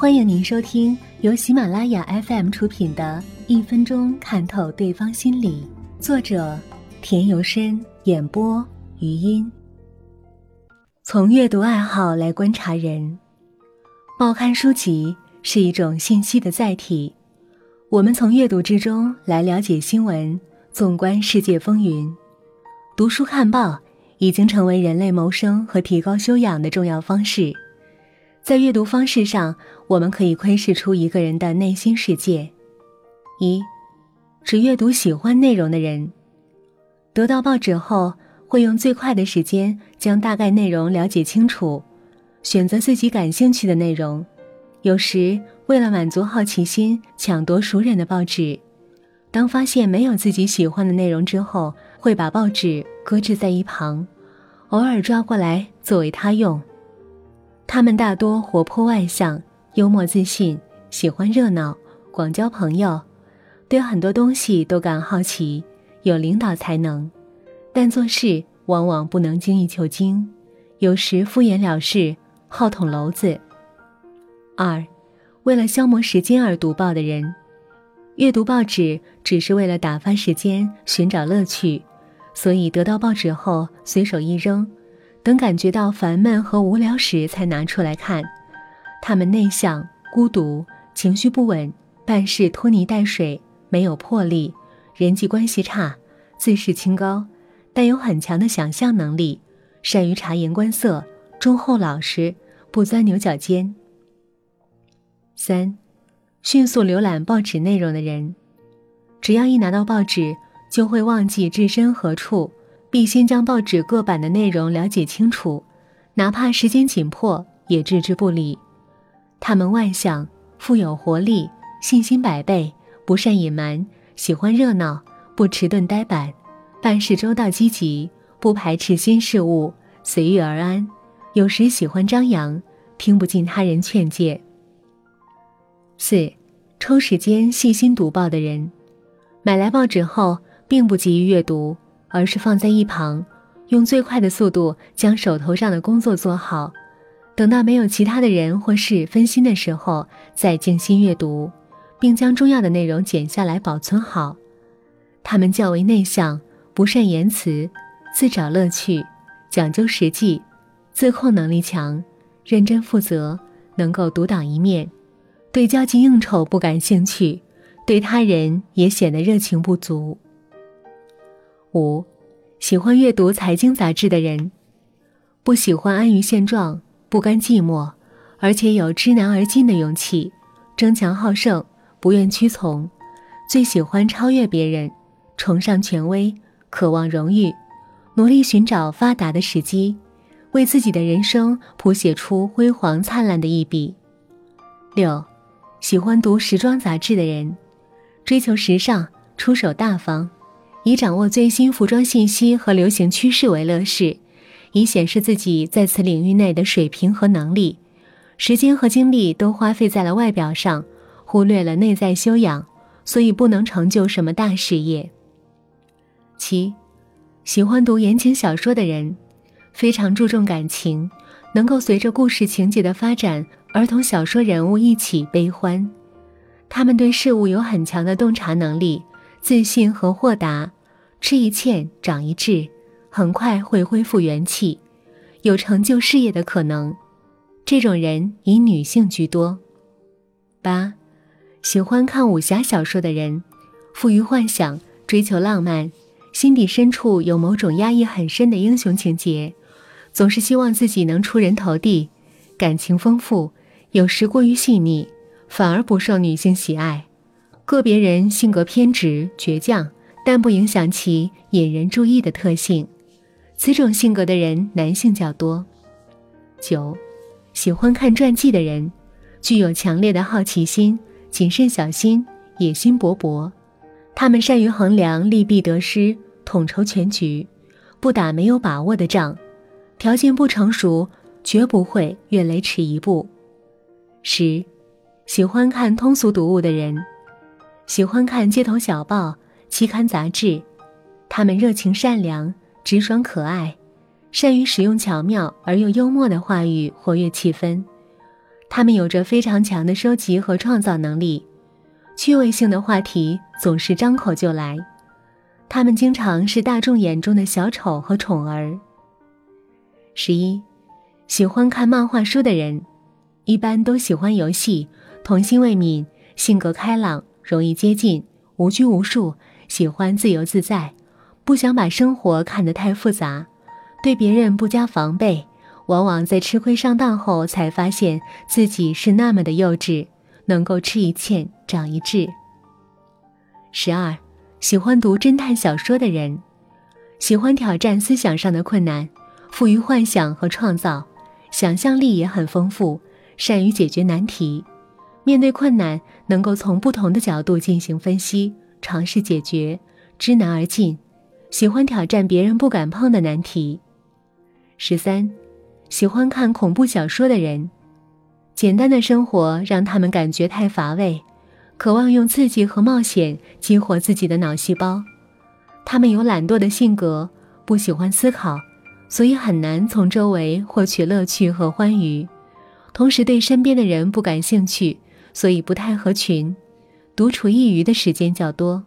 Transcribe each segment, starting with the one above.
欢迎您收听由喜马拉雅 FM 出品的《一分钟看透对方心理》，作者田由深，演播余音。从阅读爱好来观察人，报刊书籍是一种信息的载体，我们从阅读之中来了解新闻，纵观世界风云。读书看报已经成为人类谋生和提高修养的重要方式。在阅读方式上，我们可以窥视出一个人的内心世界。一，只阅读喜欢内容的人，得到报纸后会用最快的时间将大概内容了解清楚，选择自己感兴趣的内容。有时为了满足好奇心，抢夺熟人的报纸。当发现没有自己喜欢的内容之后，会把报纸搁置在一旁，偶尔抓过来作为他用。他们大多活泼外向、幽默自信，喜欢热闹，广交朋友，对很多东西都感好奇，有领导才能，但做事往往不能精益求精，有时敷衍了事，好捅娄子。二，为了消磨时间而读报的人，阅读报纸只是为了打发时间、寻找乐趣，所以得到报纸后随手一扔。等感觉到烦闷和无聊时，才拿出来看。他们内向、孤独、情绪不稳，办事拖泥带水，没有魄力，人际关系差，自视清高，但有很强的想象能力，善于察言观色，忠厚老实，不钻牛角尖。三，迅速浏览报纸内容的人，只要一拿到报纸，就会忘记置身何处。必先将报纸各版的内容了解清楚，哪怕时间紧迫也置之不理。他们外向，富有活力，信心百倍，不善隐瞒，喜欢热闹，不迟钝呆板，办事周到积极，不排斥新事物，随遇而安。有时喜欢张扬，听不进他人劝诫。四，抽时间细心读报的人，买来报纸后并不急于阅读。而是放在一旁，用最快的速度将手头上的工作做好，等到没有其他的人或事分心的时候，再静心阅读，并将重要的内容剪下来保存好。他们较为内向，不善言辞，自找乐趣，讲究实际，自控能力强，认真负责，能够独当一面，对交际应酬不感兴趣，对他人也显得热情不足。五，喜欢阅读财经杂志的人，不喜欢安于现状，不甘寂寞，而且有知难而进的勇气，争强好胜，不愿屈从，最喜欢超越别人，崇尚权威，渴望荣誉，努力寻找发达的时机，为自己的人生谱写出辉煌灿烂的一笔。六，喜欢读时装杂志的人，追求时尚，出手大方。以掌握最新服装信息和流行趋势为乐事，以显示自己在此领域内的水平和能力，时间和精力都花费在了外表上，忽略了内在修养，所以不能成就什么大事业。七，喜欢读言情小说的人，非常注重感情，能够随着故事情节的发展而同小说人物一起悲欢，他们对事物有很强的洞察能力。自信和豁达，吃一堑长一智，很快会恢复元气，有成就事业的可能。这种人以女性居多。八，喜欢看武侠小说的人，富于幻想，追求浪漫，心底深处有某种压抑很深的英雄情节，总是希望自己能出人头地，感情丰富，有时过于细腻，反而不受女性喜爱。个别人性格偏执倔强，但不影响其引人注意的特性。此种性格的人，男性较多。九，喜欢看传记的人，具有强烈的好奇心，谨慎小心，野心勃勃。他们善于衡量利弊得失，统筹全局，不打没有把握的仗。条件不成熟，绝不会越雷池一步。十，喜欢看通俗读物的人。喜欢看街头小报、期刊杂志，他们热情善良、直爽可爱，善于使用巧妙而又幽默的话语活跃气氛。他们有着非常强的收集和创造能力，趣味性的话题总是张口就来。他们经常是大众眼中的小丑和宠儿。十一，喜欢看漫画书的人，一般都喜欢游戏，童心未泯，性格开朗，容易接近，无拘无束，喜欢自由自在，不想把生活看得太复杂，对别人不加防备。往往在吃亏上当后，才发现自己是那么的幼稚，能够吃一堑长一智。十二，喜欢读侦探小说的人，喜欢挑战思想上的困难，富于幻想和创造，想象力也很丰富，善于解决难题。面对困难，能够从不同的角度进行分析，尝试解决，知难而进，喜欢挑战别人不敢碰的难题。十三。喜欢看恐怖小说的人，简单的生活让他们感觉太乏味，渴望用刺激和冒险激活自己的脑细胞。他们有懒惰的性格，不喜欢思考，所以很难从周围获取乐趣和欢愉。同时，对身边的人不感兴趣，所以不太合群，独处一隅的时间较多。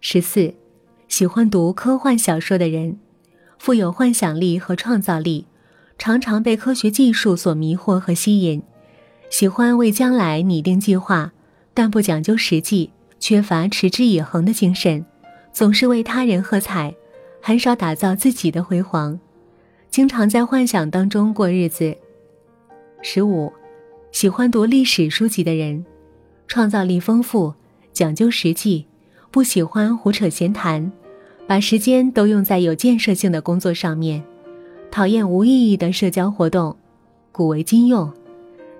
十四，喜欢读科幻小说的人，富有幻想力和创造力。常常被科学技术所迷惑和吸引，喜欢为将来拟定计划，但不讲究实际，缺乏持之以恒的精神，总是为他人喝彩，很少打造自己的辉煌，经常在幻想当中过日子。十五，喜欢读历史书籍的人，创造力丰富，讲究实际，不喜欢胡扯闲谈，把时间都用在有建设性的工作上面。讨厌无意义的社交活动，古为今用。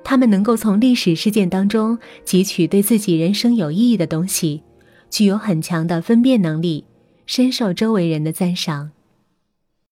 他们能够从历史事件当中汲取对自己人生有意义的东西，具有很强的分辨能力，深受周围人的赞赏。